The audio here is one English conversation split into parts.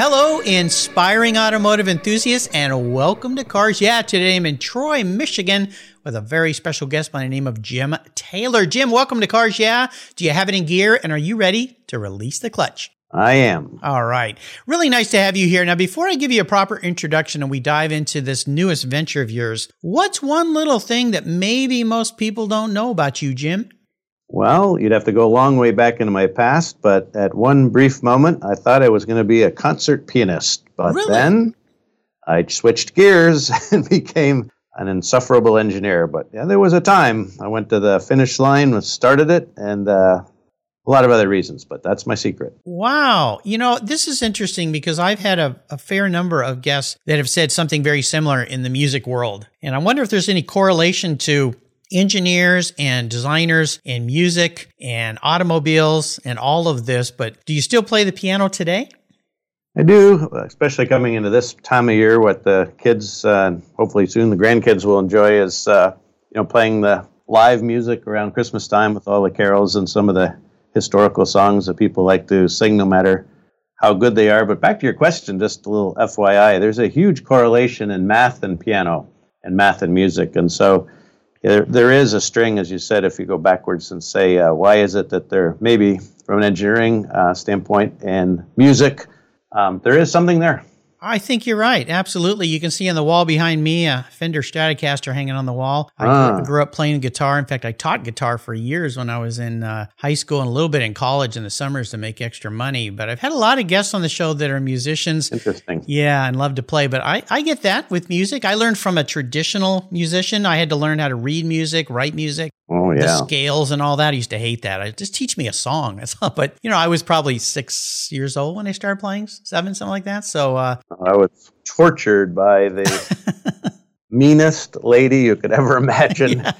Hello, inspiring automotive enthusiasts, and welcome to Cars Yeah. Today I'm in Troy, Michigan with a very special guest by the name of Jim Taylor. Jim, welcome to Cars Yeah. Do you have it in gear and are you ready to release the clutch? I am. All right. Really nice to have you here. Now, before I give you a proper introduction and we dive into this newest venture of yours, what's one little thing that maybe most people don't know about you, Jim? Well, you'd have to go a long way back into my past, but at one brief moment, I thought I was going to be a concert pianist. But Really? then I switched gears and became an insufferable engineer. But yeah, there was a time I went to the finish line, and started it, and uh, a lot of other reasons, but that's my secret. Wow. You know, this is interesting because I've had a, a fair number of guests that have said something very similar in the music world. And I wonder if there's any correlation to engineers and designers and music and automobiles and all of this. But do you still play the piano today? I do, especially coming into this time of year. What the kids, uh, hopefully soon the grandkids will enjoy is, uh, you know, playing the live music around Christmas time with all the carols and some of the historical songs that people like to sing, no matter how good they are. But back to your question, just a little FYI: there's a huge correlation in math and piano, and math and music, and so. There, there is a string, as you said, if you go backwards and say, uh, why is it that there, maybe from an engineering uh, standpoint and music, um, there is something there. I think you're right. Absolutely. You can see on the wall behind me a Fender Stratocaster hanging on the wall. I Ah. grew, up playing guitar. In fact, I taught guitar for years when I was in uh, high school and a little bit in college in the summers to make extra money. But I've had a lot of guests on the show that are musicians. Interesting. Yeah, and love to play. But I, I get that with music. I learned from a traditional musician. I had to learn how to read music, write music, Oh, the yeah. scales and all that. I used to hate that. I just teach me a song. That's all. But you know, I was probably six years old when I started playing, seven, something like that. So uh, I was tortured by the meanest lady you could ever imagine.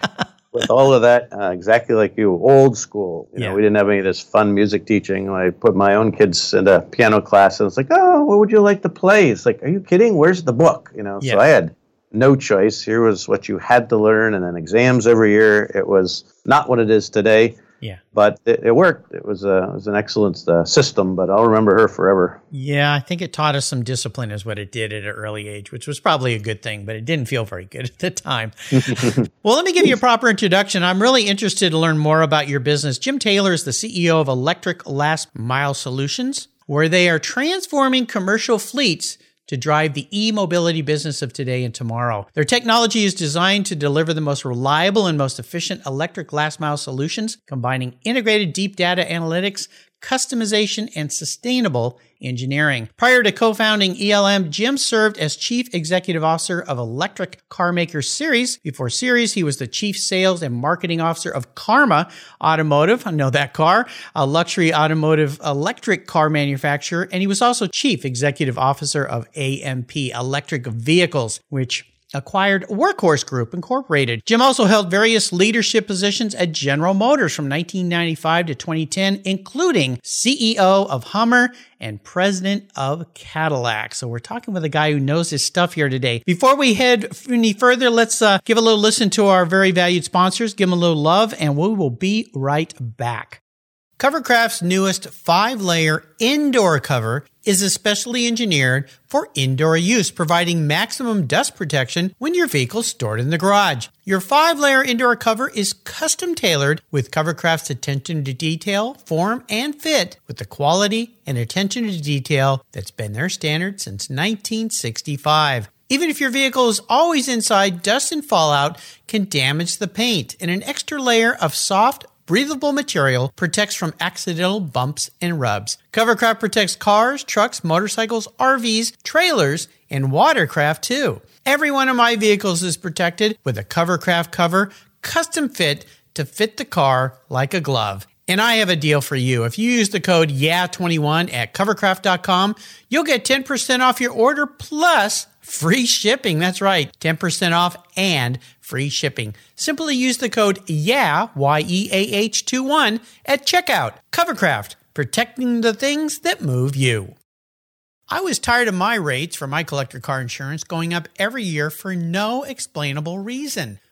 With all of that, uh, exactly like you, old school. You Yeah. know, we didn't have any of this fun music teaching. I put my own kids into piano class, and it's like, oh, what would you like to play? It's like, are you kidding? Where's the book? You know, Yeah. so I had no choice. Here was what you had to learn, and then exams every year. It was not what it is today, yeah. but it, it worked. It was a it was an excellent uh, system, but I'll remember her forever. Yeah, I think it taught us some discipline, is what it did at an early age, which was probably a good thing, but it didn't feel very good at the time. well, let me give you a proper introduction. I'm really interested to learn more about your business. Jim Taylor is the CEO of Electric Last Mile Solutions, where they are transforming commercial fleets to drive the e mobility business of today and tomorrow. Their technology is designed to deliver the most reliable and most efficient electric last mile solutions, combining integrated deep data analytics, customization, and sustainable engineering. Prior to co founding ELM, Jim served as Chief Executive Officer of Electric Car Maker SERES. Before SERES, he was the Chief Sales and Marketing Officer of Karma Automotive. I know that car, a luxury automotive electric car manufacturer. And he was also Chief Executive Officer of AMP Electric Vehicles, which acquired Workhorse Group Incorporated. Jim also held various leadership positions at General Motors from 1995 to 2010, including CEO of Hummer and president of Cadillac. So we're talking with a guy who knows his stuff here today. Before we head any further, let's uh, give a little listen to our very valued sponsors, give them a little love, and we will be right back. Covercraft's newest five layer indoor cover is especially engineered for indoor use, providing maximum dust protection when your vehicle's stored in the garage. Your five layer indoor cover is custom tailored with Covercraft's attention to detail, form, and fit with the quality and attention to detail that's been their standard since 1965. Even if your vehicle is always inside, dust and fallout can damage the paint, and an extra layer of soft, breathable material protects from accidental bumps and rubs. Covercraft protects cars, trucks, motorcycles, RVs, trailers, and watercraft too. Every one of my vehicles is protected with a Covercraft cover, custom fit to fit the car like a glove. And I have a deal for you. If you use the code YEAH21 at covercraft.com, you'll get 10% off your order plus free shipping. That's right, 10% off and free shipping. Simply use the code YEAH, Y E A H 21 at checkout. Covercraft, protecting the things that move you. I was tired of my rates for my collector car insurance going up every year for no explainable reason.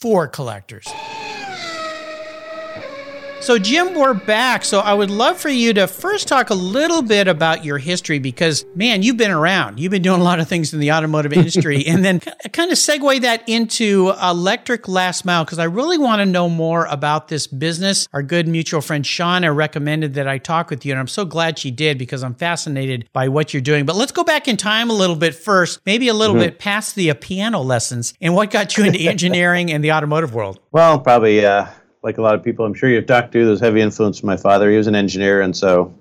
for collectors. So, Jim, we're back. So, I would love for you to first talk a little bit about your history because, man, you've been around. You've been doing a lot of things in the automotive industry. and then kind of segue that into electric last mile because I really want to know more about this business. Our good mutual friend Shauna recommended that I talk with you, and I'm so glad she did because I'm fascinated by what you're doing. But let's go back in time a little bit first, maybe a little mm-hmm. bit past the piano lessons and what got you into engineering and the automotive world. Well, probably. Uh like a lot of people I'm sure you've talked to, there's heavy influence from my father. He was an engineer, and so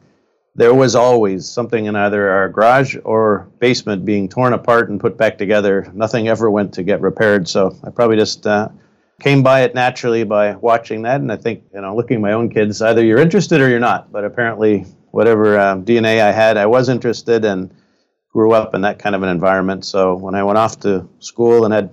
there was always something in either our garage or basement being torn apart and put back together. Nothing ever went to get repaired, so I probably just uh, came by it naturally by watching that. And I think, you know, looking at my own kids, either you're interested or you're not. But apparently, whatever uh, DNA I had, I was interested and grew up in that kind of an environment. So when I went off to school and had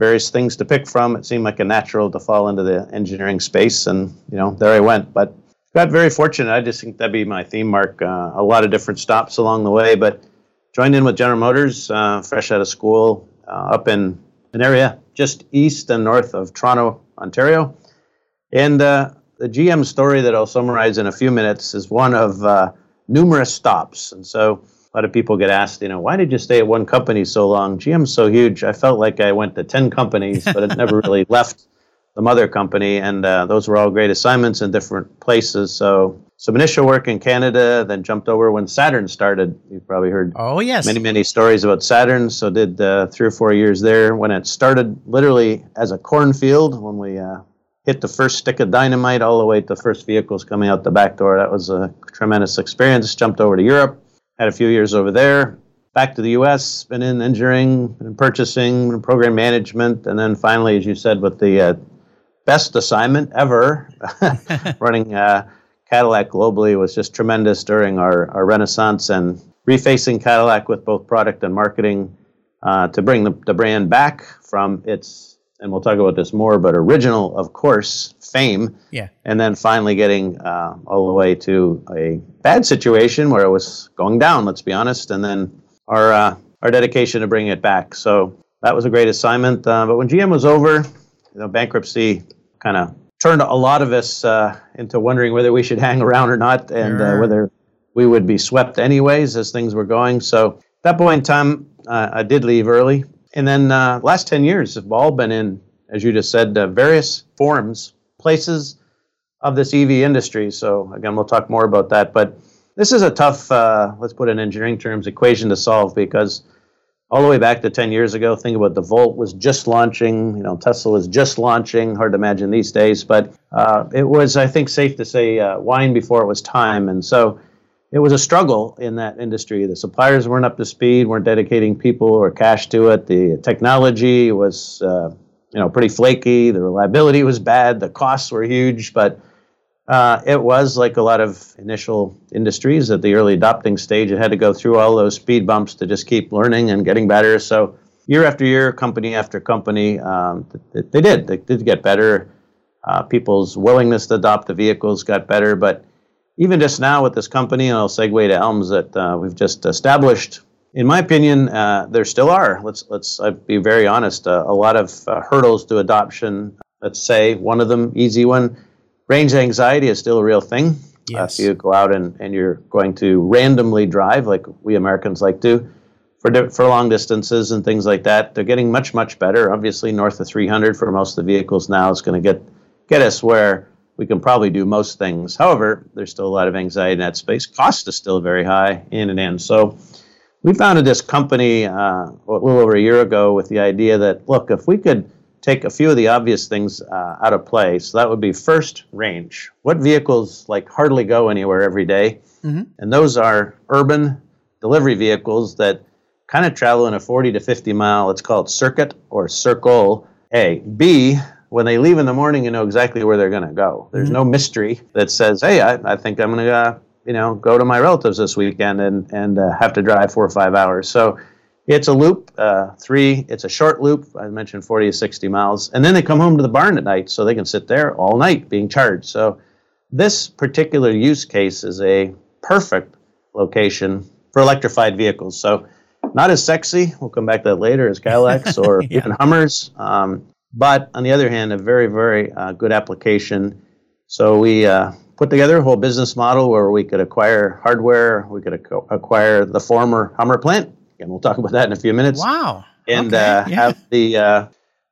various things to pick from. It seemed like a natural to fall into the engineering space, and you know, there I went. But got very fortunate. I just think that'd be my theme mark. Uh, a lot of different stops along the way, but joined in with General Motors, uh, fresh out of school, uh, up in an area just east and north of Toronto, Ontario. And uh, the GM story that I'll summarize in a few minutes is one of uh, numerous stops. And so a lot of people get asked, you know, why did you stay at one company so long? GM's so huge. I felt like I went to 10 companies, but it never really left the mother company. And uh, those were all great assignments in different places. So some initial work in Canada, then jumped over when Saturn started. You've probably heard oh yes many many stories about Saturn. So did uh, three or four years there when it started literally as a cornfield when we uh, hit the first stick of dynamite all the way to the first vehicles coming out the back door. That was a tremendous experience. Jumped over to Europe had a few years over there. Back to the U.S., been in engineering, in purchasing, program management, and then finally, as you said, with the uh, best assignment ever, running uh, Cadillac globally was just tremendous during our, our renaissance and refacing Cadillac with both product and marketing uh, to bring the, the brand back from its and we'll talk about this more, but original, of course, fame. Yeah. And then finally getting uh, all the way to a bad situation where it was going down, let's be honest, and then our, uh, our dedication to bring it back. So that was a great assignment. Uh, but when GM was over, you know, bankruptcy kind of turned a lot of us uh, into wondering whether we should hang around or not and uh, sure. whether we would be swept anyways as things were going. So at that point in time, uh, I did leave early and then uh, last 10 years have all been in, as you just said, uh, various forms, places of this EV industry. So again, we'll talk more about that. But this is a tough, uh, let's put it in engineering terms, equation to solve because all the way back to 10 years ago, think about the Volt was just launching, you know, Tesla was just launching, hard to imagine these days, but uh, it was, I think, safe to say, uh, wine before it was time. And so it was a struggle in that industry. The suppliers weren't up to speed, weren't dedicating people or cash to it. The technology was, uh, you know, pretty flaky. The reliability was bad. The costs were huge, but uh, it was like a lot of initial industries at the early adopting stage. It had to go through all those speed bumps to just keep learning and getting better. So year after year, company after company, um, they, they, did. They did get better. Uh, people's willingness to adopt the vehicles got better, but even just now with this company, and I'll segue to ELMS that uh, we've just established. In my opinion, uh, there still are. Let's let's uh, be very honest. Uh, a lot of uh, hurdles to adoption. Let's say one of them, easy one, range anxiety is still a real thing. Yes. if you go out and, and you're going to randomly drive, like we Americans like to, for for long distances and things like that, they're getting much much better. Obviously, north of 300 for most of the vehicles now is going to get get us where we can probably do most things. However, there's still a lot of anxiety in that space. Cost is still very high in and in. So we founded this company uh, a little over a year ago with the idea that, look, if we could take a few of the obvious things uh, out of play, so that would be first range. What vehicles like hardly go anywhere every day? Mm-hmm. And those are urban delivery vehicles that kind of travel in a 40 to 50 mile, let's call it circuit or circle A. B, when they leave in the morning, you know exactly where they're going to go. There's mm-hmm. no mystery that says, "Hey, I, I think I'm going to, uh, you know, go to my relatives this weekend and and uh, have to drive four or five hours." So it's a loop. Uh, three, it's a short loop. I mentioned 40 to 60 miles, and then they come home to the barn at night, so they can sit there all night being charged. So this particular use case is a perfect location for electrified vehicles. So not as sexy. We'll come back to that later as Cadillacs or yeah. even Hummers. Um, but on the other hand, a very, very uh, good application. So we uh, put together a whole business model where we could acquire hardware, we could ac- acquire the former Hummer plant, and we'll talk about that in a few minutes. Wow. And okay. uh, yeah. have the uh,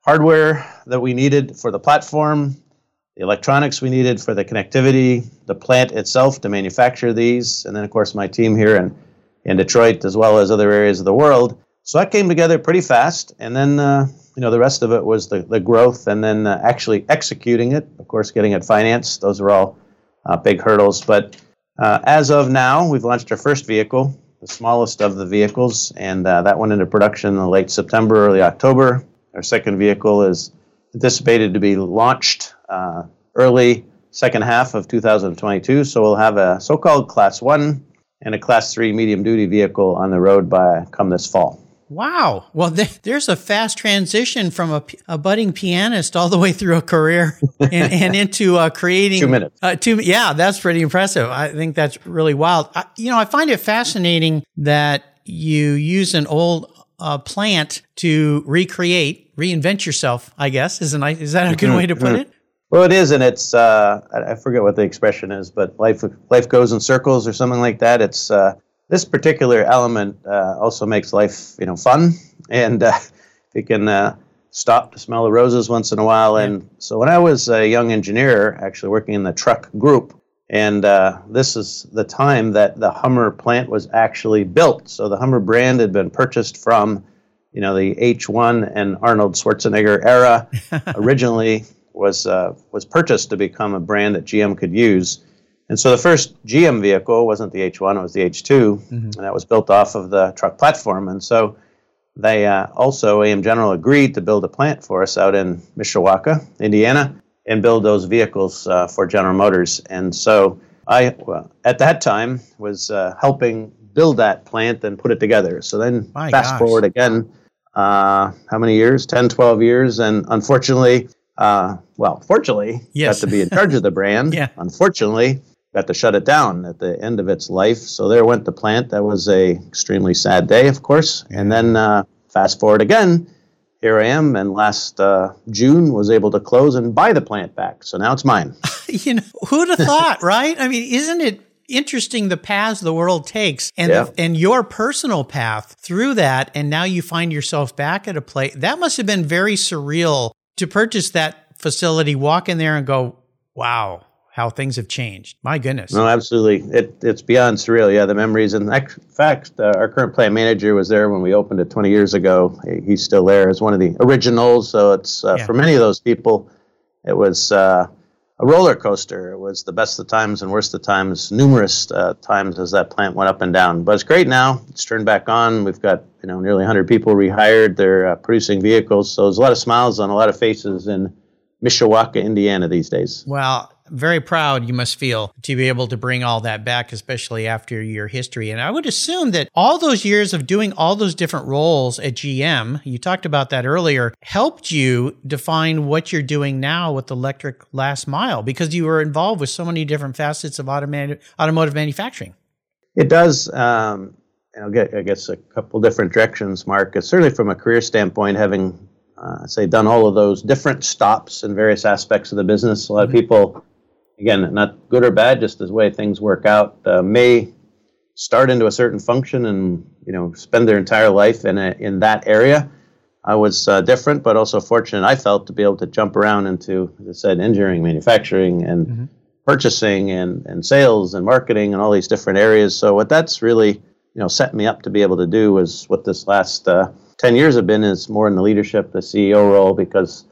hardware that we needed for the platform, the electronics we needed for the connectivity, the plant itself to manufacture these, and then, of course, my team here in, in Detroit as well as other areas of the world. So that came together pretty fast. And then uh, you know the rest of it was the, the growth and then uh, actually executing it of course getting it financed. Those are all uh, big hurdles. But uh, as of now we've launched our first vehicle the smallest of the vehicles and uh, that went into production in late september early october. Our second vehicle is anticipated to be launched uh, early second half of 2022 so we'll have a so-called class 1 and a class 3 medium duty vehicle on the road by come this fall Wow. Well, th- there's a fast transition from a, a, budding pianist all the way through a career and, and into uh, creating two minutes. Uh, two, yeah, that's pretty impressive. I think that's really wild. I, you know, I find it fascinating that you use an old uh, plant to recreate, reinvent yourself. I guess is nice. Is that a good way to put it? Well, it is, and it's uh, I forget what the expression is, but life life goes in circles or something like that. It's uh, this particular element uh, also makes life, you know, fun, and uh, you can uh, stop to smell the roses once in a while. And so, when I was a young engineer, actually working in the truck group, and uh, this is the time that the Hummer plant was actually built. So the Hummer brand had been purchased from, you know, the H1 and Arnold Schwarzenegger era. Originally was uh, was purchased to become a brand that GM could use. And so the first GM vehicle wasn't the H1, it was the H2, mm-hmm. and that was built off of the truck platform. And so they uh, also, AM General agreed to build a plant for us out in Mishawaka, Indiana, and build those vehicles uh, for General Motors. And so I, well, at that time, was uh, helping build that plant and put it together. So then My fast gosh. forward again, uh, how many years? 10, 12 years. And unfortunately, uh, well, fortunately, yes. got to be in charge of the brand. yeah. Unfortunately, got to shut it down at the end of its life. So there went the plant. That was a extremely sad day, of course. And then uh, fast forward again, here I am, and last uh, June was able to close and buy the plant back. So now it's mine. you know, who'd have thought, right? I mean, isn't it interesting the paths the world takes and Yeah. and your personal path through that and now you find yourself back at a place that must have been very surreal to purchase that facility walk in there and go wow how things have changed my goodness No, absolutely. It, it's beyond surreal. Yeah, the memories. And in fact, uh, our current plant manager was there when we opened it 20 years ago. He's still there as one of the originals. So it's uh, Yeah. for many of those people, it was uh, a roller coaster. It was the best of times and worst of times, numerous uh, times as that plant went up and down. But it's great now. It's turned back on. We've got you know nearly 100 people rehired. They're uh, producing vehicles. So there's a lot of smiles on a lot of faces in Mishawaka, Indiana these days. Well, very proud you must feel to be able to bring all that back, especially after your history. And I would assume that all those years of doing all those different roles at GM, you talked about that earlier, helped you define what you're doing now with electric last mile because you were involved with so many different facets of automotive, automotive manufacturing. It does. Um, I'll get, I guess, a couple different directions, Mark. Certainly, from a career standpoint, having uh, say done all of those different stops in various aspects of the business. A lot of mm-hmm. people again, not good or bad, just the way things work out, uh, may start into a certain function and you know spend their entire life in a, in that area. I was uh, different, but also fortunate. I felt to be able to jump around into, as I said, engineering, manufacturing, and mm-hmm. purchasing, and and sales, and marketing, and all these different areas. So what that's really you know set me up to be able to do was what this last uh, ten years have been is more in the leadership, the CEO role, because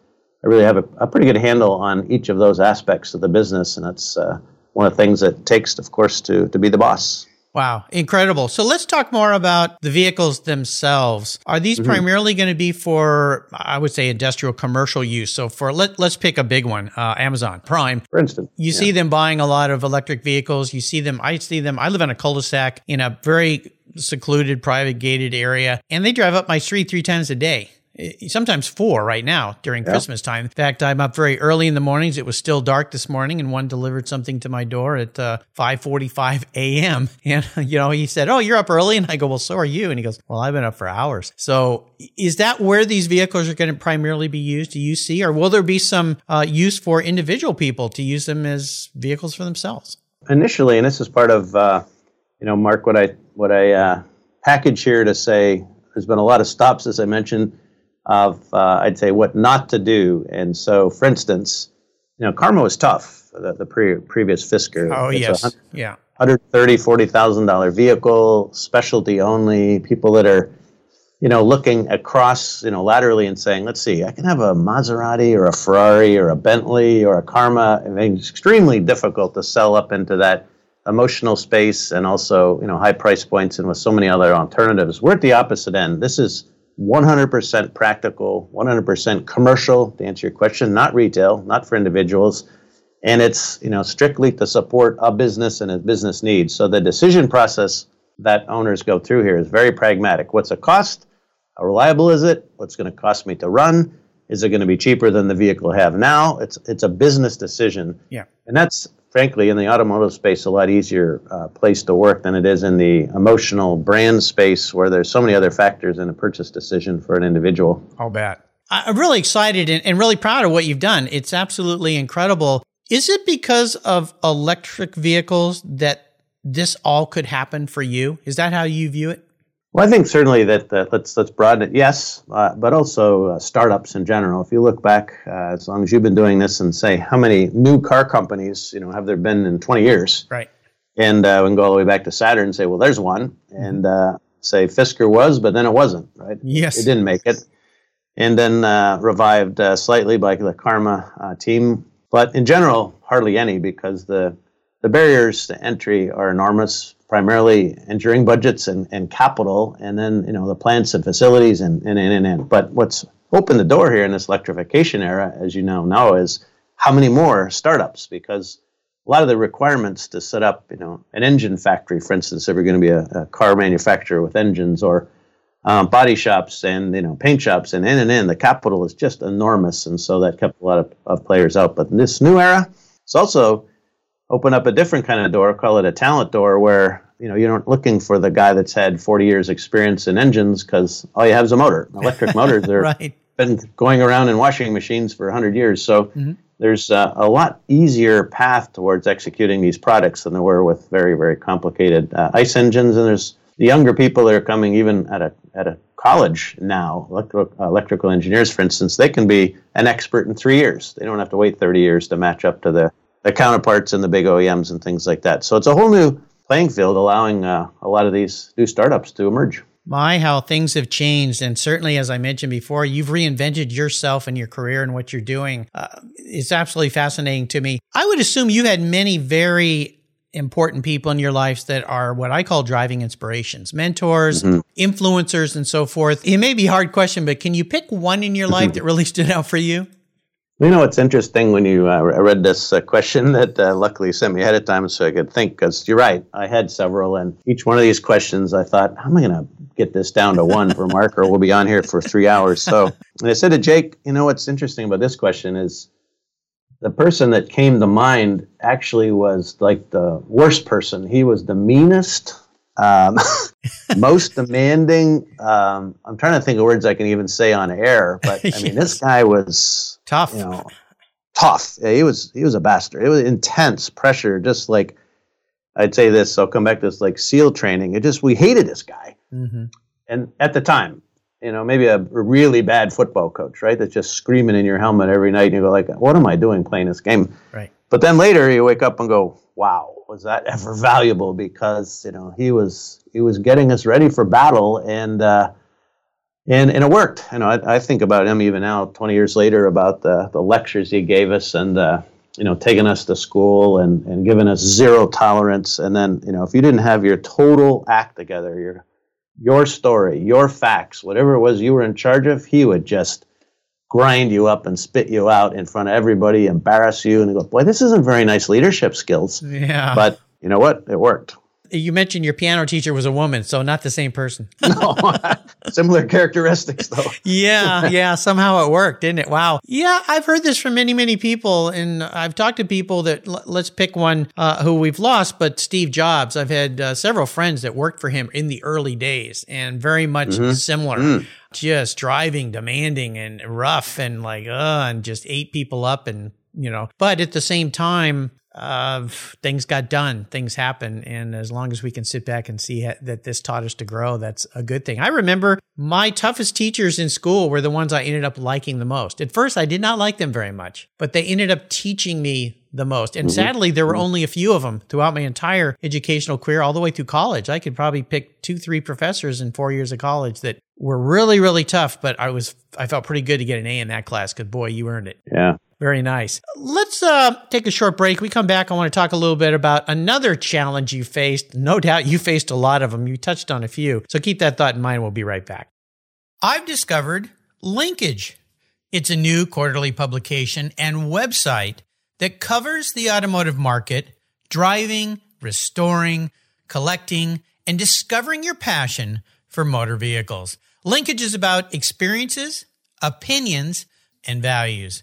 I really have a, a, pretty good handle on each of those aspects of the business, and that's uh, one of the things that takes, of course, to to be the boss. Wow, incredible. So let's talk more about the vehicles themselves. Are these mm-hmm. primarily going to be for, I would say, industrial commercial use? So for let let's pick a big one, uh, Amazon Prime, for instance. You yeah. see them buying a lot of electric vehicles. You see them. I see them. I live in a cul-de-sac in a very secluded, private, gated area, and they drive up my street three times a day. Eh, sometimes four right now during yeah. Christmas time. In fact, I'm up very early in the mornings. It was still dark this morning, and one delivered something to my door at uh, 5:45 a.m. And you know, he said, "Oh, you're up early," and I go, "Well, so are you." And he goes, "Well, I've been up for hours." So, is that where these vehicles are going to primarily be used? Do you see, or will there be some uh, use for individual people to use them as vehicles for themselves? Initially, and this is part of, uh, you know, Mark, what I what I uh, package here to say. There's been a lot of stops, as I mentioned of uh, I'd say what not to do. And so, for instance, you know, Karma was tough. The, the pre- previous Fisker. Oh yes, yeah. Hundred thirty, forty thousand dollar vehicle, specialty only. People that are, you know, looking across, you know, laterally and saying, "Let's see, I can have a Maserati or a Ferrari or a Bentley or a Karma." I mean, it's extremely difficult to sell up into that emotional space and also, you know, high price points and with so many other alternatives. We're at the opposite end. This is 100% practical, 100% commercial, to answer your question, not retail, not for individuals. And it's you know strictly to support a business and a business needs. So the decision process that owners go through here is very pragmatic. What's the cost? How reliable is it? What's going to cost me to run? Is it going to be cheaper than the vehicle I have now? It's it's a business decision. Yeah. And that's frankly, in the automotive space, a lot easier uh, place to work than it is in the emotional brand space where there's so many other factors in a purchase decision for an individual. I'll bet. I'm really excited and, and really proud of what you've done. It's absolutely incredible. Is it because of electric vehicles that this all could happen for you? Is that how you view it? Well, I think certainly that uh, let's let's broaden it. Yes, uh, but also uh, startups in general. If you look back, uh, as long as you've been doing this, and say how many new car companies you know have there been in 20 years? Right. And uh, we can go all the way back to Saturn and say, well, there's one, and uh, say Fisker was, but then it wasn't. Right. Yes. It didn't make it, and then revived slightly by the Karma team, but in general, hardly any because the the barriers to entry are enormous primarily engineering budgets and, and capital, and then you know the plants and facilities and and, and and But what's opened the door here in this electrification era, as you now know, is how many more startups? Because a lot of the requirements to set up, you know, an engine factory, for instance, if you're going to be a, a car manufacturer with engines or um, body shops and you know paint shops and in and in, the capital is just enormous, and so that kept a lot of, of players out. But in this new era, it's also open up a different kind of door, call it a talent door, where you know you're not looking for the guy that's had 40 years experience in engines because all you have is a motor. Electric motors they right. been going around in washing machines for 100 years, so. Mm-hmm. There's uh, a lot easier path towards executing these products than there were with very, very complicated uh, ICE engines. And there's the younger people that are coming even at a at a college now, electrical, electrical engineers, for instance, they can be an expert in three years. They don't have to wait 30 years to match up to the the counterparts in the big OEMs and things like that. So it's a whole new playing field, allowing uh, a lot of these new startups to emerge. My, how things have changed. And certainly, as I mentioned before, you've reinvented yourself and your career and what you're doing. Uh, it's absolutely fascinating to me. I would assume you had many very important people in your lives that are what I call driving inspirations, mentors, mm-hmm. influencers, and so forth. It may be a hard question, but can you pick one in your life that really stood out for you? You know, it's interesting when you uh, read this uh, question that uh, luckily sent me ahead of time so I could think, because you're right. I had several, and each one of these questions, I thought, how am I going to get this down to one for Mark, or we'll be on here for three hours? So and I said to Jake, you know, what's interesting about this question is the person that came to mind actually was like the worst person. He was the meanest, um, most demanding. Um, I'm trying to think of words I can even say on air, but I mean, yes. this guy was tough. You know, tough. Yeah, he was. He was a bastard. It was intense pressure. Just like I'd say this. I'll come back to this like SEAL training. It just we hated this guy, mm-hmm. and at the time, you know, maybe a, really bad football coach, right? That's just screaming in your helmet every night, and you go like, "What am I doing playing this game?" Right. But then later you wake up and go, "Wow, was that ever valuable?" Because you know he was he was getting us ready for battle, and uh, and and it worked. You know, I, I think about him even now, 20 years later, about the the lectures he gave us, and uh, you know, taking us to school and and giving us zero tolerance. And then you know, if you didn't have your total act together, your your story, your facts, whatever it was you were in charge of, he would just grind you up and spit you out in front of everybody, embarrass you, and go, boy, this isn't very nice leadership skills. Yeah. But you know what? It worked. You mentioned your piano teacher was a woman, so not the same person. no, similar characteristics though. yeah, yeah. Somehow it worked, didn't it? Wow. Yeah, I've heard this from many, many people, and I've talked to people that let's pick one uh, who we've lost, but Steve Jobs. I've had uh, several friends that worked for him in the early days, and very much mm-hmm. similar. Mm. Just driving, demanding, and rough, and like, uh, and just ate people up, and you know. But at the same time, uh, things got done, things happen. And as long as we can sit back and see that this taught us to grow, that's a good thing. I remember my toughest teachers in school were the ones I ended up liking the most. At first, I did not like them very much, but they ended up teaching me the most. And mm-hmm. sadly, there were mm-hmm. only a few of them throughout my entire educational career, all the way through college. I could probably pick two, three professors in four years of college that were really, really tough, but I was, I felt pretty good to get an A in that class because boy, you earned it. Yeah. Very nice. Let's uh, take a short break. We come back. I want to talk a little bit about another challenge you faced. No doubt you faced a lot of them. You touched on a few. So keep that thought in mind. We'll be right back. I've discovered Linkage. It's a new quarterly publication and website that covers the automotive market, driving, restoring, collecting, and discovering your passion for motor vehicles. Linkage is about experiences, opinions, and values.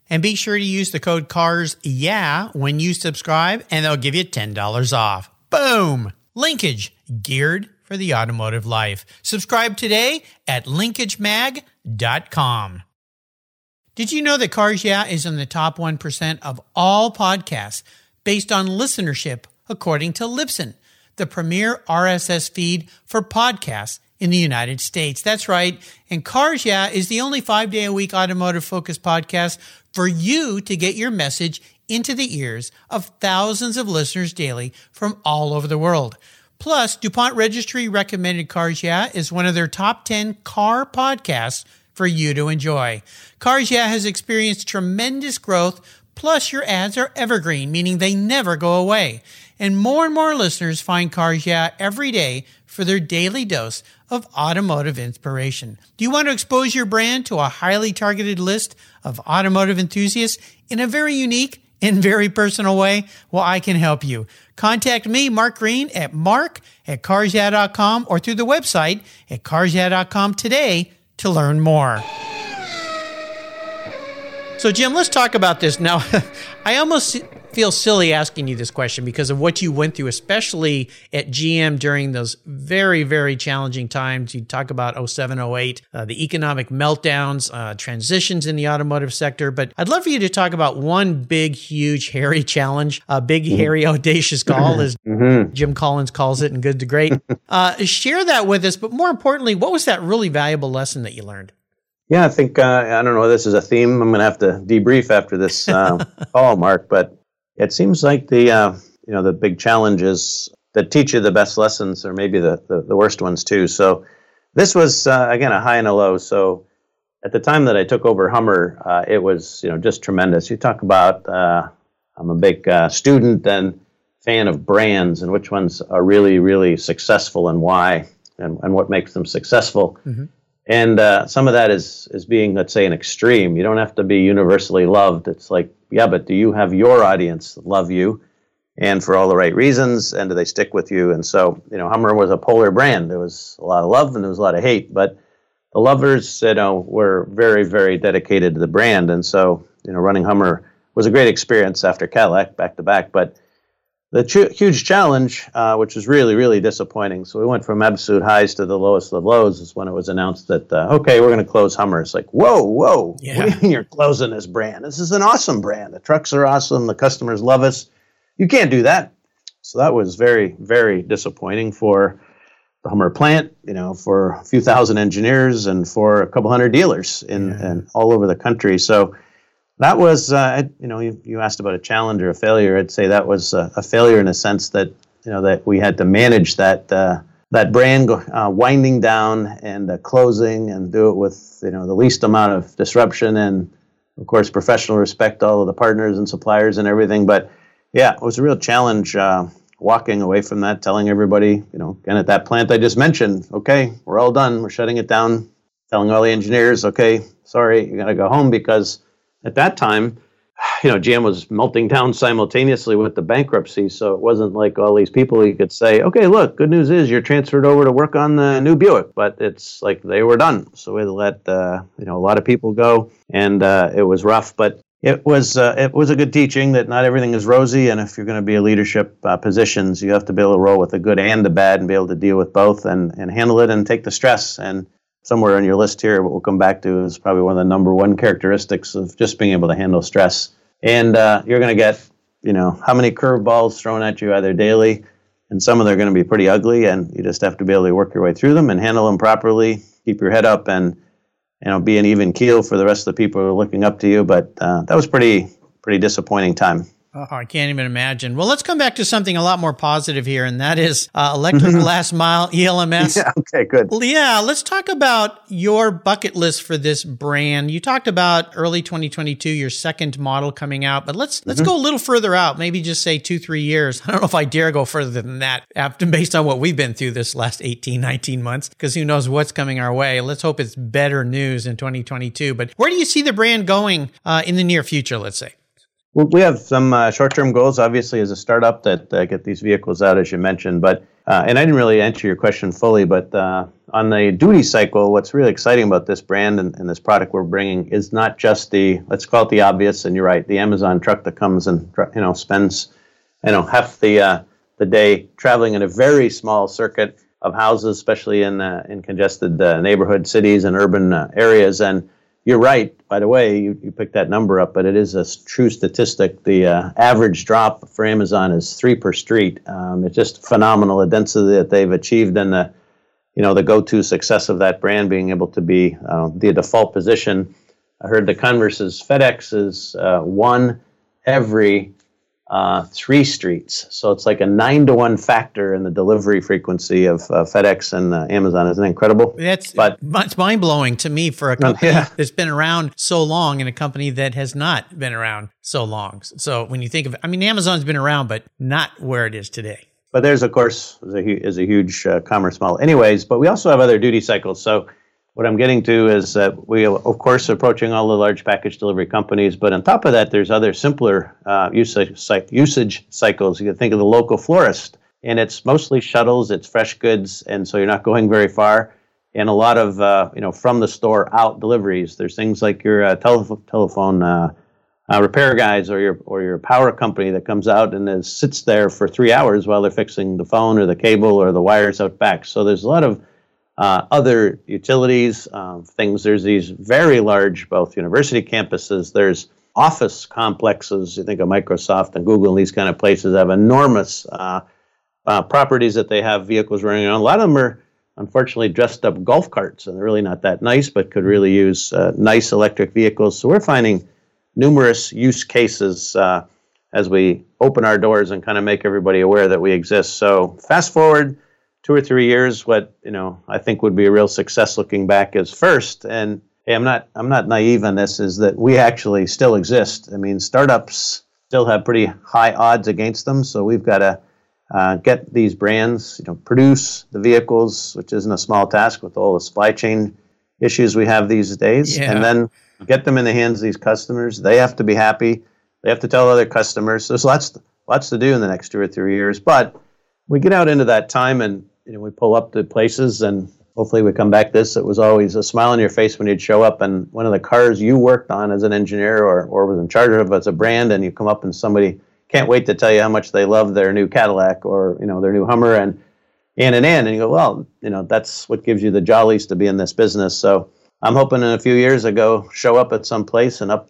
And be sure to use the code CARS yeah when you subscribe, and they'll give you $10 off. Boom! Linkage, geared for the automotive life. Subscribe today at linkagemag.com. Did you know that Cars Yeah is in the top 1% of all podcasts based on listenership, according to Libsyn, the premier RSS feed for podcasts in the United States. That's right. And Cars Yeah is the only five day a week automotive focused podcast for you to get your message into the ears of thousands of listeners daily from all over the world. Plus, DuPont Registry recommended Cars Yeah is one of their top 10 car podcasts for you to enjoy. Cars Yeah has experienced tremendous growth, plus your ads are evergreen, meaning they never go away. And more and more listeners find Cars Yeah every day for their daily dose of automotive inspiration. Do you want to expose your brand to a highly targeted list of automotive enthusiasts in a very unique and very personal way? Well, I can help you. Contact me, Mark Green, at mark at carsyeah.com or through the website at carsyeah.com today to learn more. So, Jim, let's talk about this now. I almost feel silly asking you this question because of what you went through, especially at GM during those very, very challenging times. You talk about 07, 08, uh, the economic meltdowns, uh, transitions in the automotive sector. But I'd love for you to talk about one big, huge, hairy challenge, a big, mm-hmm. hairy, audacious call, as mm-hmm. Jim Collins calls it in Good to Great. Uh, share that with us. But more importantly, what was that really valuable lesson that you learned? Yeah, I think uh, I don't know. This is a theme. I'm going to have to debrief after this uh, call, Mark. But it seems like the uh, you know the big challenges that teach you the best lessons, or maybe the the, the worst ones too. So this was uh, again a high and a low. So at the time that I took over Hummer, uh, it was you know just tremendous. You talk about uh, I'm a big student and fan of brands and which ones are really really successful and why and, and what makes them successful. Mm-hmm and uh, some of that is is being let's say an extreme. You don't have to be universally loved. It's like yeah but do you have your audience love you? And for all the right reasons and do they stick with you? And so you know hummer was a polar brand. There was a lot of love and there was a lot of hate but the lovers you know were very very dedicated to the brand. And so you know running hummer was a great experience after cadillac back to back but the ch- huge challenge, uh, which was really, really disappointing. So we went from absolute highs to the lowest of lows, is when it was announced that, uh, okay, we're going to close Hummer. It's like, whoa, whoa, yeah. what do you mean you're closing this brand? This is an awesome brand. The trucks are awesome. The customers love us. You can't do that. So that was very, very disappointing for the Hummer plant, you know, for a few thousand engineers and for a couple hundred dealers in, yeah. in all over the country. So that was, uh, you know, you, you, asked about a challenge or a failure. I'd say that was a, a, failure in a sense that, you know, that we had to manage that uh, that brand uh, winding down and uh, closing and do it with, you know, the least amount of disruption and, of course, professional respect all of the partners and suppliers and everything. But yeah, it was a real challenge uh, walking away from that, telling everybody, you know, again at that plant I just mentioned, okay, we're all done, we're shutting it down, telling all the engineers, okay, sorry, you got to go home because at that time, you know, GM was melting down simultaneously with the bankruptcy. So it wasn't like all these people you could say, okay, look, good news is you're transferred over to work on the new Buick. But it's like they were done. So we let, uh, you know, a lot of people go and uh, it was rough. But it was uh, it was a good teaching that not everything is rosy, and if you're going to be a leadership uh, positions, you have to be able to roll with the good and the bad, and be able to deal with both, and and handle it, and take the stress. And somewhere on your list here, what we'll come back to is probably one of the number one characteristics of just being able to handle stress. And uh, you're going to get, you know, how many curveballs thrown at you either daily, and some of them are going to be pretty ugly, and you just have to be able to work your way through them and handle them properly. Keep your head up and you know be an even keel for the rest of the people who are looking up to you. But uh, that was pretty pretty disappointing time. Oh, I can't even imagine. Well, let's come back to something a lot more positive here, and that is uh, electric mm-hmm. last mile ELMS. Yeah, okay, good. Yeah, let's talk about your bucket list for this brand. You talked about early 2022, your second model coming out, but let's let's mm-hmm. go a little further out. Maybe just say two, three years. I don't know if I dare go further than that, after based on what we've been through this last 18, 19 months, because who knows what's coming our way. Let's hope it's better news in 2022. But where do you see the brand going uh, in the near future? Let's say. Well, we have some uh, short-term goals, obviously, as a startup that uh, get these vehicles out, as you mentioned. But uh, and I didn't really answer your question fully, but uh, on the duty cycle, what's really exciting about this brand and, and, this product we're bringing is not just the let's call it the obvious. And you're right, the Amazon truck that comes and you know spends you know half the uh, the day traveling in a very small circuit of houses, especially in uh, in congested neighborhood cities and urban areas, and you're right. By the way, you, you picked that number up, but it is a true statistic. The uh, average drop for Amazon is three per street. Um, it's just phenomenal the density that they've achieved and the, you know, the go-to success of that brand being able to be uh, the default position. I heard the converse is FedEx is uh, one every uh, three streets. So it's like a nine to one factor in the delivery frequency of uh, FedEx and uh, Amazon. Isn't that incredible? That's but it's mind blowing to me for a company yeah. that's been around so long and a company that has not been around so long. So when you think of I mean, Amazon's been around, but not where it is today. But there's, of course, is a, is a huge uh, commerce model. Anyways, but we also have other duty cycles. So what I'm getting to is that we, of course, approaching all the large package delivery companies, but on top of that, there's other simpler uh, usage, usage cycles. You can think of the local florist, and it's mostly shuttles, it's fresh goods, and so you're not going very far. And a lot of, uh, you know, from the store out deliveries. There's things like your uh, tele- telephone uh, uh, repair guys or your or your power company that comes out and is, sits there for three hours while they're fixing the phone or the cable or the wires out back. So there's a lot of uh, other utilities um, things. There's these very large both university campuses. There's office complexes. You think of Microsoft and Google and these kind of places have enormous uh, uh, properties that they have vehicles running on. A lot of them are unfortunately dressed up golf carts, and they're really not that nice, but could really use uh, nice electric vehicles. So we're finding numerous use cases uh, as we open our doors and kind of make everybody aware that we exist. So fast forward two or three years, what you know I think would be a real success looking back is first, and hey, I'm not I'm not naive on this, is that we actually still exist. I mean, startups still have pretty high odds against them, so we've got to uh, get these brands, you know, produce the vehicles, which isn't a small task with all the supply chain issues we have these days, Yeah. and then get them in the hands of these customers. They have to be happy. They have to tell other customers. There's lots lots to do in the next two or three years, but we get out into that time and you know we pull up to places and hopefully we come back this. It was always a smile on your face when you'd show up and one of the cars you worked on as an engineer or, or was in charge of as a brand and you come up and somebody can't wait to tell you how much they love their new cadillac or you know their new hummer and and and and and you go well you know that's what gives you the jollies to be in this business. So i'm hoping in a few years i go show up at some place and up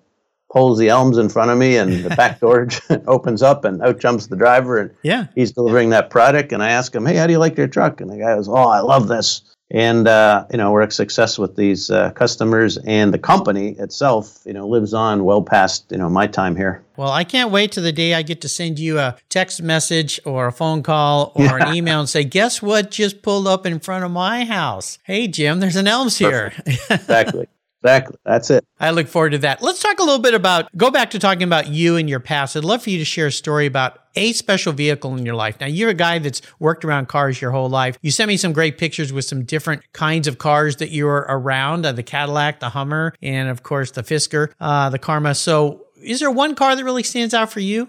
pulls the ELMS in front of me and the back door opens up and out jumps the driver and Yeah. he's delivering that product. And i ask him hey how do you like your truck? And the guy goes oh i love this. And uh, you know we're a success with these uh, customers and the company itself you know lives on well past you know my time here. Well, I can't wait to the day I get to send you a text message or a phone call or an email and say, guess what just pulled up in front of my house? Hey, Jim, there's an ELMS here. exactly exactly that's it I look forward to that. Let's talk a little bit about, go back to talking about you and your past. I'd love for you to share a story about a special vehicle in your life. Now, you're a guy that's worked around cars your whole life. You sent me some great pictures with some different kinds of cars that you were around uh, the Cadillac, the Hummer, and of course the Fisker, uh, the Karma. So, is there one car that really stands out for you?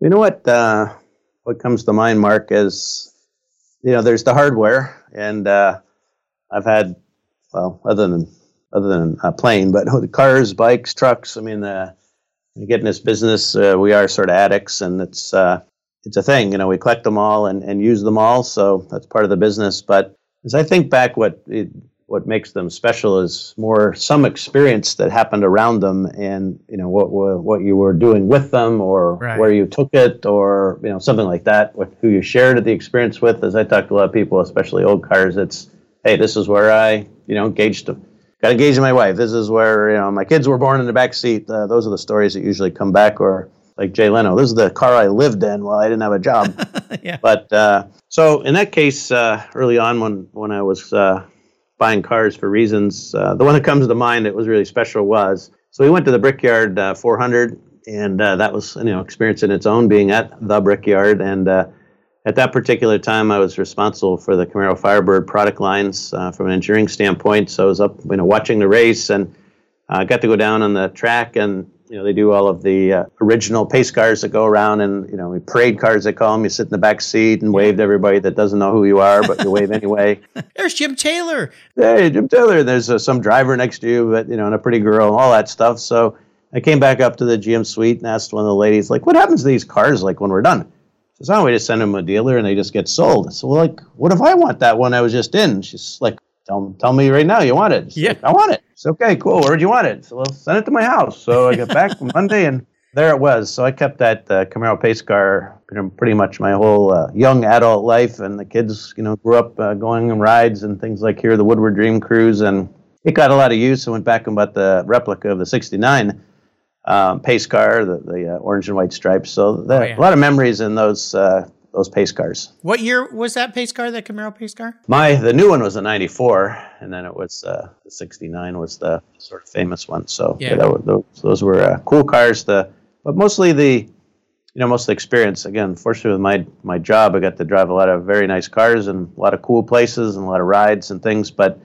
You know what? Uh, what comes to mind, Mark, is you know there's the hardware, and uh, I've had well, other than other than a plane, but the cars, bikes, trucks. I mean, uh, get in this business, uh, we are sort of addicts, and it's uh, it's a thing. You know, we collect them all and, and use them all, so that's part of the business. But as I think back, what it, what makes them special is more some experience that happened around them, and you know what what what you were doing with them, or Right. where you took it, or you know something like that. With who you shared the experience with. As I talk to a lot of people, especially old cars, it's hey, this is where I you know engaged them. Got engaged to my wife. This is where you know my kids were born in the back seat. Uh, those are the stories that usually come back. Or like Jay Leno, this is the car I lived in while I didn't have a job. yeah. But uh, so in that case, uh, early on when when I was uh, buying cars for reasons, uh, the one that comes to mind that was really special was so we went to the Brickyard uh, 400, and uh, that was you know experience in its own being at the Brickyard. And uh, at that particular time, I was responsible for the Camaro Firebird product lines uh, from an engineering standpoint. So I was up you know watching the race and uh, got to go down on the track and you know they do all of the uh, original pace cars that go around and you know parade cars they call them you sit in the back seat and wave to everybody that doesn't know who you are but you wave anyway There's Jim Taylor. hey jim taylor there's uh, some driver next to you but you know and a pretty girl all that stuff so i came back up to the gm suite and asked one of the ladies like what happens to these cars like when we're done says oh we just send them a dealer and they just get sold. So like what if i want that one i was just in? She's like tell, tell me right now you want it. Yeah. like, i want it. It's okay cool where'd you want it? So well send it to my house. So i got back monday and there it was. So I kept that uh, Camaro pace car you know, pretty much my whole uh, young adult life, and the kids, you know, grew up uh, going on rides and things like here, the Woodward Dream Cruise, and it got a lot of use. I went back and bought the replica of the '69 um, pace car, the, the uh, orange and white stripes. So Oh, yeah. a lot of memories in those uh, those pace cars. What year was that pace car, that Camaro pace car? My the new one was a '94, and then it was uh, the '69 was the sort of famous one. So Yeah. yeah, that those, those were uh, cool cars. To, but mostly the, you know, most of the experience. Again, fortunately with my my job, I got to drive a lot of very nice cars and a lot of cool places and a lot of rides and things. But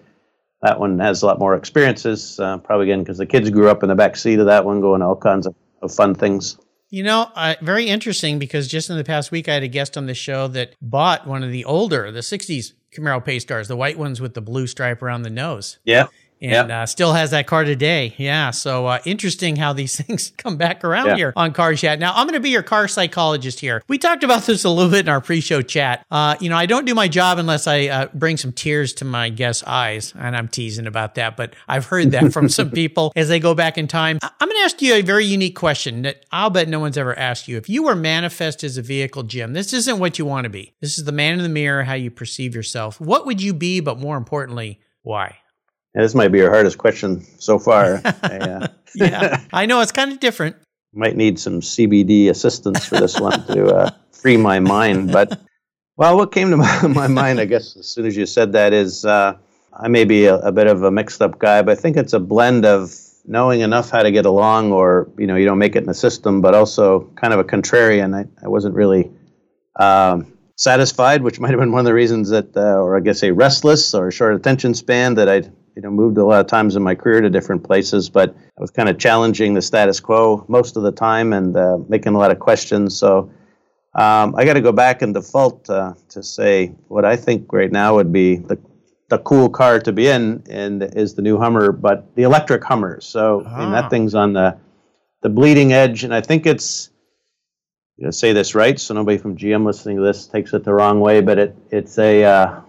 that one has a lot more experiences. Uh, probably again because the kids grew up in the back seat of that one, going all kinds of, of fun things. You know, uh, very interesting because just in the past week, I had a guest on the show that bought one of the older, the 60s Camaro pace cars, the white ones with the blue stripe around the nose. Yeah. And uh, still has that car today. Yeah. So uh, interesting how these things come back around Yeah. here on Cars Chat. Now, I'm going to be your car psychologist here. We talked about this a little bit in our pre show chat. Uh, you know, I don't do my job unless I uh, bring some tears to my guests' eyes. And I'm teasing about that, but I've heard that from some people as they go back in time. I- I'm going to ask you a very unique question that I'll bet no one's ever asked you. If you were manifest as a vehicle, Jim, this isn't what you want to be. This is the man in the mirror, how you perceive yourself. What would you be, but more importantly, why? Yeah, this might be your hardest question so far. I uh, Yeah, I know it's kind of different. might need some CBD assistance for this one to uh, free my mind. But well, what came to my, my mind, I guess, as soon as you said that, is uh, I may be a, a bit of a mixed-up guy, but I think it's a blend of knowing enough how to get along, or you know, you don't make it in the system, but also kind of a contrarian. I, I wasn't really um, satisfied, which might have been one of the reasons that, uh, or I guess a restless or short attention span that I you know moved a lot of times in my career to different places, but I was kind of challenging the status quo most of the time and uh, making a lot of questions. So um, I got to go back and default uh, to say what I think right now would be the the cool car to be in, and is the new Hummer, but the electric Hummer. So I mean Ah. that thing's on the the bleeding edge, and I think it's I'm gonna say this right, so nobody from GM listening to this takes it the wrong way, but it it's a uh,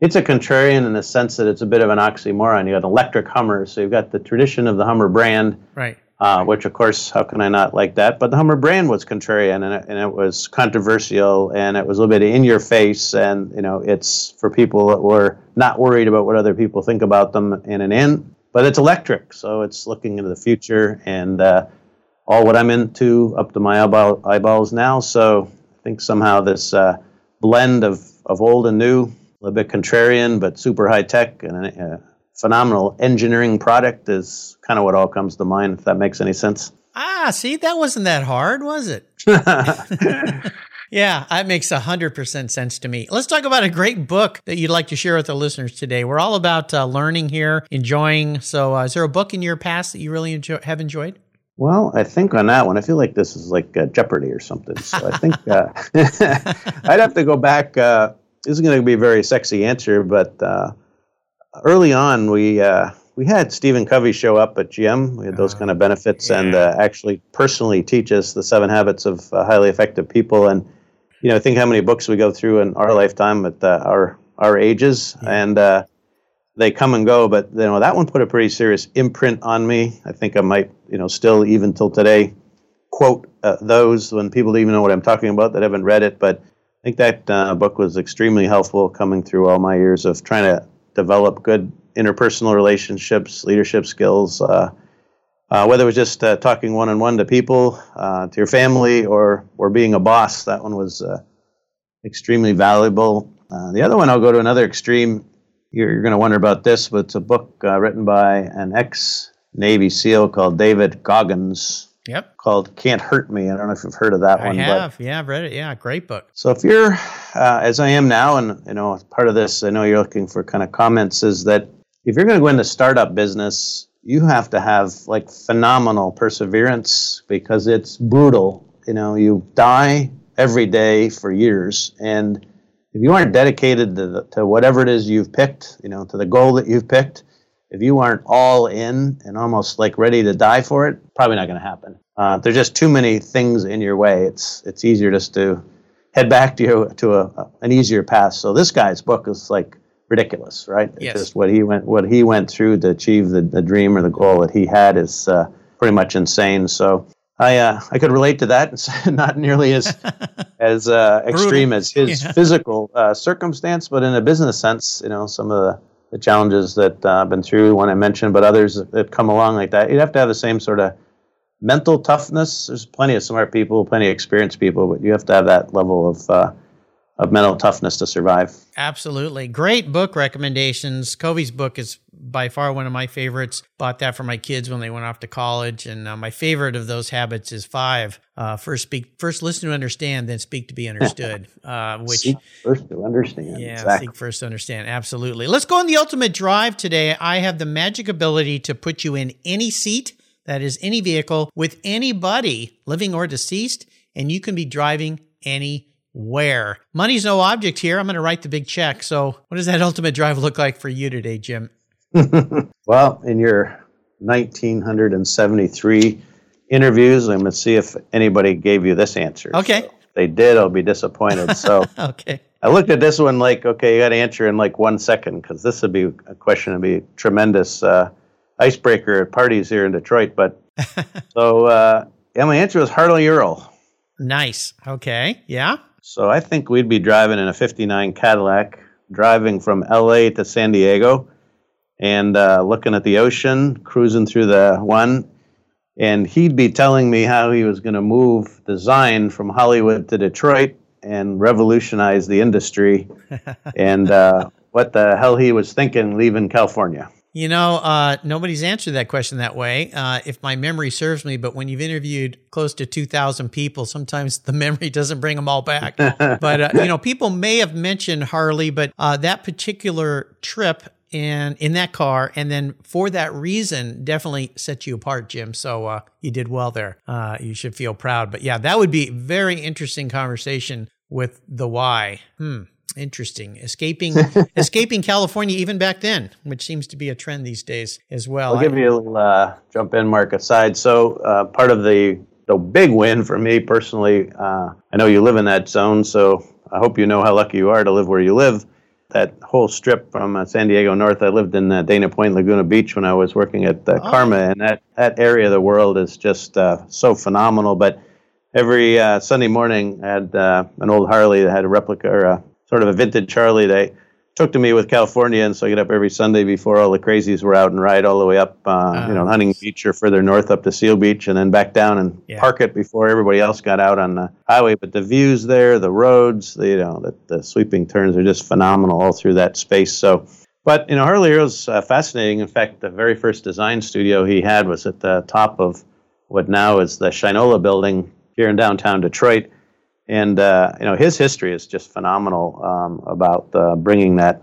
it's a contrarian in the sense that it's a bit of an oxymoron. You got electric Hummer, so you've got the tradition of the Hummer brand, Right. uh, which of course, how can I not like that? But the Hummer brand was contrarian, and it, and it was controversial, and it was a little bit in your face, and you know, it's for people that were not worried about what other people think about them in and in. But it's electric, so it's looking into the future, and uh, all what I'm into up to my eyeball, eyeballs now. So I think somehow this uh, blend of, of old and new, little bit contrarian, but super high tech and a, phenomenal engineering product is kind of what all comes to mind, if that makes any sense. Ah, see, that wasn't that hard, was it? Yeah, that makes 100% sense to me. Let's talk about a great book that you'd like to share with the listeners today. We're all about uh, learning here, enjoying. So, uh, is there a book in your past that you really enjoy, have enjoyed? Well, I think on that one, I feel like this is like uh, Jeopardy or something. So I think uh, I'd have to go back. Uh, this is going to be a very sexy answer, but uh, early on, we uh, we had Stephen Covey show up at GM. We had those kind of benefits, and uh, actually personally teach us the seven habits of uh, highly effective people. And you know, think how many books we go through in our lifetime at uh, our our ages, and uh, they come and go. But you know, that one put a pretty serious imprint on me. I think I might, you know, still even till today, quote uh, those when people don't even know what I'm talking about that haven't read it. But think that uh, book was extremely helpful coming through all my years of trying to develop good interpersonal relationships, leadership skills. Uh, uh, whether it was just uh, talking one on one to people, uh, to your family, or or being a boss, that one was uh, extremely valuable. The other one, I'll go to another extreme. You're, you're going to wonder about this, but it's a book written by an ex Navy SEAL called David Goggins Yep. called "Can't Hurt Me." I don't know if you've heard of that I one, but have. Yeah, I've read it. Yeah, great book. so if you're, uh, as I am now, and you know, part of this, I know you're looking for kind of comments, is that if you're going to go into startup business, you have to have like phenomenal perseverance because it's brutal. You know, you die every day for years, and if you aren't dedicated to, the, to whatever it is you've picked, you know, to the goal that you've picked, if you aren't all in and almost like ready to die for it, probably not going to happen. Uh, there's just too many things in your way. It's it's easier just to head back to your, to a, a- an easier path. So this guy's book is like ridiculous, right? It's Yes. Just what he went what he went through to achieve the, the dream or the goal that he had is uh, pretty much insane. So I uh, I could relate to that. It's not nearly as as uh, extreme as his Yeah. physical uh, circumstance, but in a business sense, you know, some of the, the challenges that uh, I've been through, one I mentioned, but others that come along like that, you'd have to have the same sort of mental toughness. There's plenty of smart people, plenty of experienced people, but you have to have that level of uh, of mental toughness to survive. Absolutely. Great book recommendations. Covey's book is by far one of my favorites. Bought that for my kids when they went off to college. And uh, my favorite of those habits is five. Uh, first speak, first listen to understand, then speak to be understood, uh, which Seek first to understand. Yeah, exactly. seek first to understand. Absolutely. Let's go on the ultimate drive today. I have the magic ability to put you in any seat, that is, any vehicle, with anybody, living or deceased, and you can be driving anywhere. Money's no object here. I'm going to write the big check. So, what does that ultimate drive look like for you today, Jim? well, in your 1973 interviews, I'm going to see if anybody gave you this answer. Okay. So if they did, I'll be disappointed. So okay. I looked at this one like, okay, you got to answer in like one second because this would be a question would be tremendous uh, icebreaker at parties here in Detroit. But so uh, yeah, my answer was Harley Earl. Nice. Okay. Yeah. So I think we'd be driving in a '59 Cadillac, driving from LA to San Diego, and uh, looking at the ocean, cruising through the one. And he'd be telling me how he was going to move design from Hollywood to Detroit and revolutionize the industry, and uh, what the hell he was thinking leaving California. You know, uh, nobody's answered that question that way, uh, if my memory serves me. But when you've interviewed close to 2,000 people, sometimes the memory doesn't bring them all back. but, uh, you know, people may have mentioned Harley, but uh, that particular trip and in that car, and then for that reason, definitely set you apart, Jim. So uh, you did well there. Uh, you should feel proud. But yeah, that would be very interesting conversation with the why. Hmm. Interesting. Escaping escaping California even back then, which seems to be a trend these days as well. I'll give you a little uh, jump in, Mark, aside. So uh, part of the the big win for me personally, uh, I know you live in that zone, so I hope you know how lucky you are to live where you live. That whole strip from uh, San Diego north, I lived in uh, Dana Point, Laguna Beach when I was working at uh, Oh. Karma, and that, that area of the world is just so phenomenal. But every Sunday morning, I had an old Harley that had a replica or a sort of a vintage Charlie they took to me with California, and so I get up every Sunday before all the crazies were out and ride all the way up, uh, you know, Hunting Beach or further north up to Seal Beach, and then back down and Yeah. park it before everybody else got out on the highway. But the views there, the roads, the, you know, the, the sweeping turns are just phenomenal all through that space. So. But you know, Harley Earl's uh, fascinating. In fact, the very first design studio he had was at the top of what now is the Shinola building here in downtown Detroit and uh, you know his history is just phenomenal um, about uh, bringing that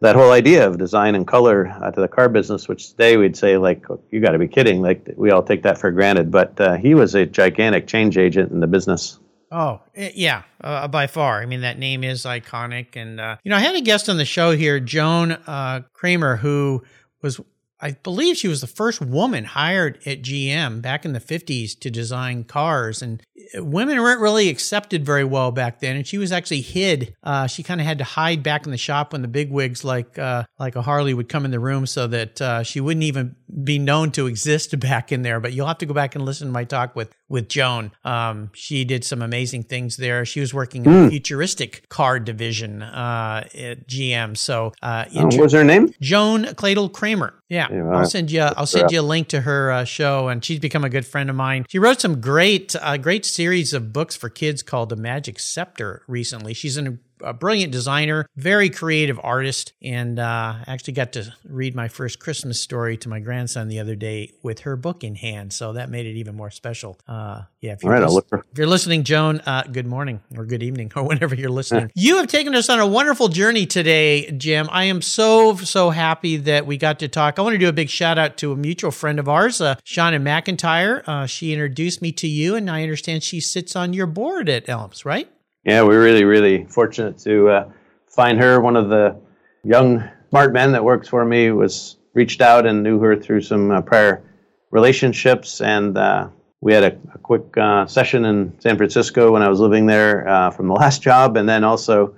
that whole idea of design and color uh, to the car business, which today we'd say like you got to be kidding, like we all take that for granted. But uh, he was a gigantic change agent in the business. Oh, eh, yeah, uh, by far. I mean, that name is iconic. And, uh, you know, I had a guest on the show here, Joan uh, Kramer, who was, I believe she was the first woman hired at GM back in the 50s to design cars. And women weren't really accepted very well back then. And she was actually hid. Uh, she kind of had to hide back in the shop when the bigwigs like, uh, like a Harley would come in the room so that uh, she wouldn't even be known to exist back in there. But you'll have to go back and listen to my talk with with Joan. Um, she did some amazing things there. She was working in the futuristic car division uh, at GM. So uh, Uh, what was her name? Joan Cladle Kramer. Yeah, Yeah, I'll send you. I'll send you a link to her uh, show, and she's become a good friend of mine. She wrote some great, uh, series of books for kids called The Magic Scepter. Recently, she's an, a brilliant designer, very creative artist, and uh, actually got to read my first Christmas story to my grandson the other day with her book in hand. So that made it even more special. Uh, yeah, if you're, right, I'll lis- look for. if you're listening, Joan, uh, good morning or good evening or whenever you're listening. you have taken us on a wonderful journey today, Jim. I am so, so happy that we got to talk. I want to do a big shout out to a mutual friend of ours, uh, Shauna McIntyre. Uh, she introduced me to you, and I understand she sits on your board at ELMS, right? Yeah, we're really, really fortunate to uh, find her. One of the young smart men that works for me was reached out and knew her through some uh, prior relationships, and uh, we had a, a quick uh, session in San Francisco when I was living there uh, from the last job, and then also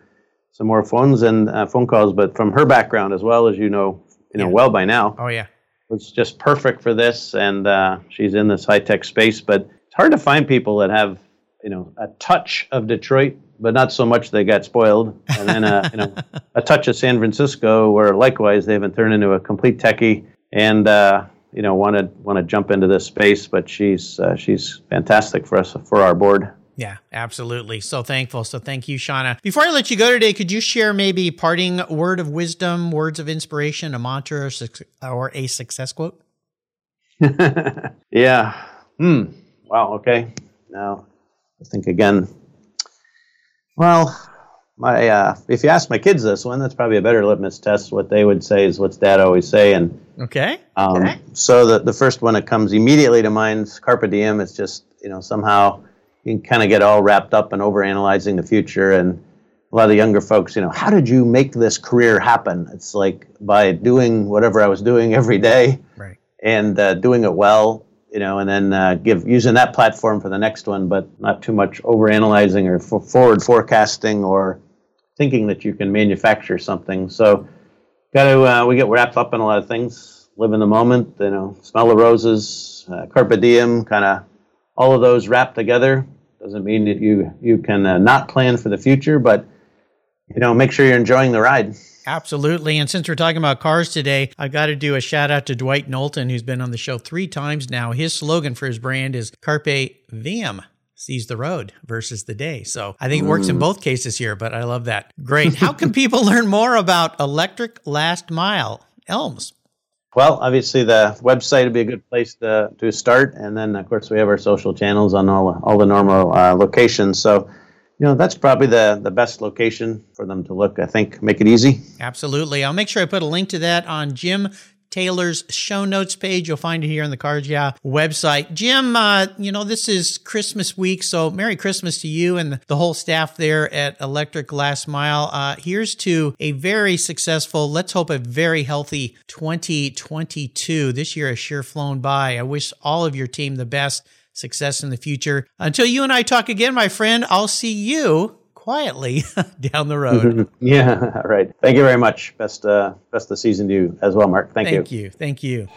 some more phones and uh, phone calls. But from her background as well, as you know, you know Yeah. well by now, Oh, yeah. was just perfect for this, and uh, she's in this high tech space. But it's hard to find people that have you know a touch of Detroit, but not so much they got spoiled, and then a you know a touch of San Francisco, where likewise they haven't turned into a complete techie, and uh, you know want to want to jump into this space. But she's uh, she's fantastic for us for our board. Yeah, absolutely. So thankful. So thank you, Shauna. Before I let you go today, could you share maybe parting word of wisdom, words of inspiration, a mantra, or a success quote? yeah. Hmm. Wow. Okay. Now, I think again. Well, my uh, if you ask my kids this one, that's probably a better litmus test. What they would say is what's Dad always say, and Okay. um, so the the first one that comes immediately to mind is carpe diem. It's just you know somehow you can kind of get all wrapped up in overanalyzing the future and a lot of the younger folks, you know, how did you make this career happen? It's like by doing whatever I was doing every day, right. and uh, doing it well, you know, and then uh, give using that platform for the next one, but not too much over analyzing or for forward forecasting or thinking that you can manufacture something. So, got to uh, we get wrapped up in a lot of things. Live in the moment, you know, smell the roses, uh, carpe diem, kind of all of those wrapped together. Doesn't mean that you you can uh, not plan for the future, but you know, make sure you're enjoying the ride. Absolutely. And since we're talking about cars today, I've got to do a shout out to Dwight Knowlton, who's been on the show three times now. His slogan for his brand is Carpe Diem seize the road versus the day. So I think it works in both cases here, but I love that. Great. How can people learn more about Electric Last Mile? ELMS. Well, obviously the website would be a good place to, to start, and then of course we have our social channels on all all the normal uh, locations. So, you know, that's probably the the best location for them to look. I think make it easy. Absolutely, I'll make sure I put a link to that on Jim Taylor's show notes page. You'll find it here on the Cars Yeah website. Jim, uh, you know, this is Christmas week, so Merry Christmas to you and the whole staff there at Electric Last Mile. Uh, here's to a very successful, let's hope a very healthy 2022. This year has sure flown by. I wish all of your team the best success in the future. Until you and I talk again, my friend, I'll see you quietly down the road. yeah, all right. Thank you very much. Best uh, best of season to you as well, Mark. Thank, Thank you. you. Thank you.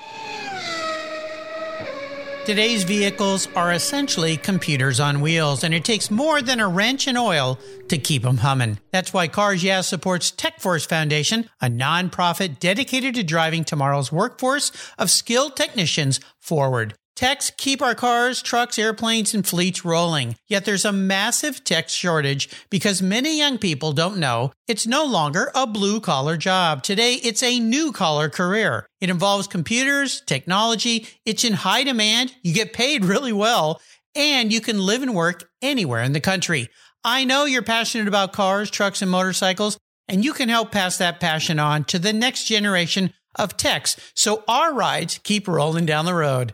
Today's vehicles are essentially computers on wheels, and it takes more than a wrench and oil to keep them humming. That's why Cars Yeah supports TechForce Foundation, a nonprofit dedicated to driving tomorrow's workforce of skilled technicians forward. Techs keep our cars, trucks, airplanes, and fleets rolling. Yet there's a massive tech shortage because many young people don't know it's no longer a blue collar job. Today, it's a new collar career. It involves computers, technology, it's in high demand, you get paid really well, and you can live and work anywhere in the country. I know you're passionate about cars, trucks, and motorcycles, and you can help pass that passion on to the next generation of techs so our rides keep rolling down the road.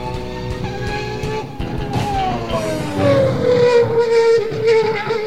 Thank you.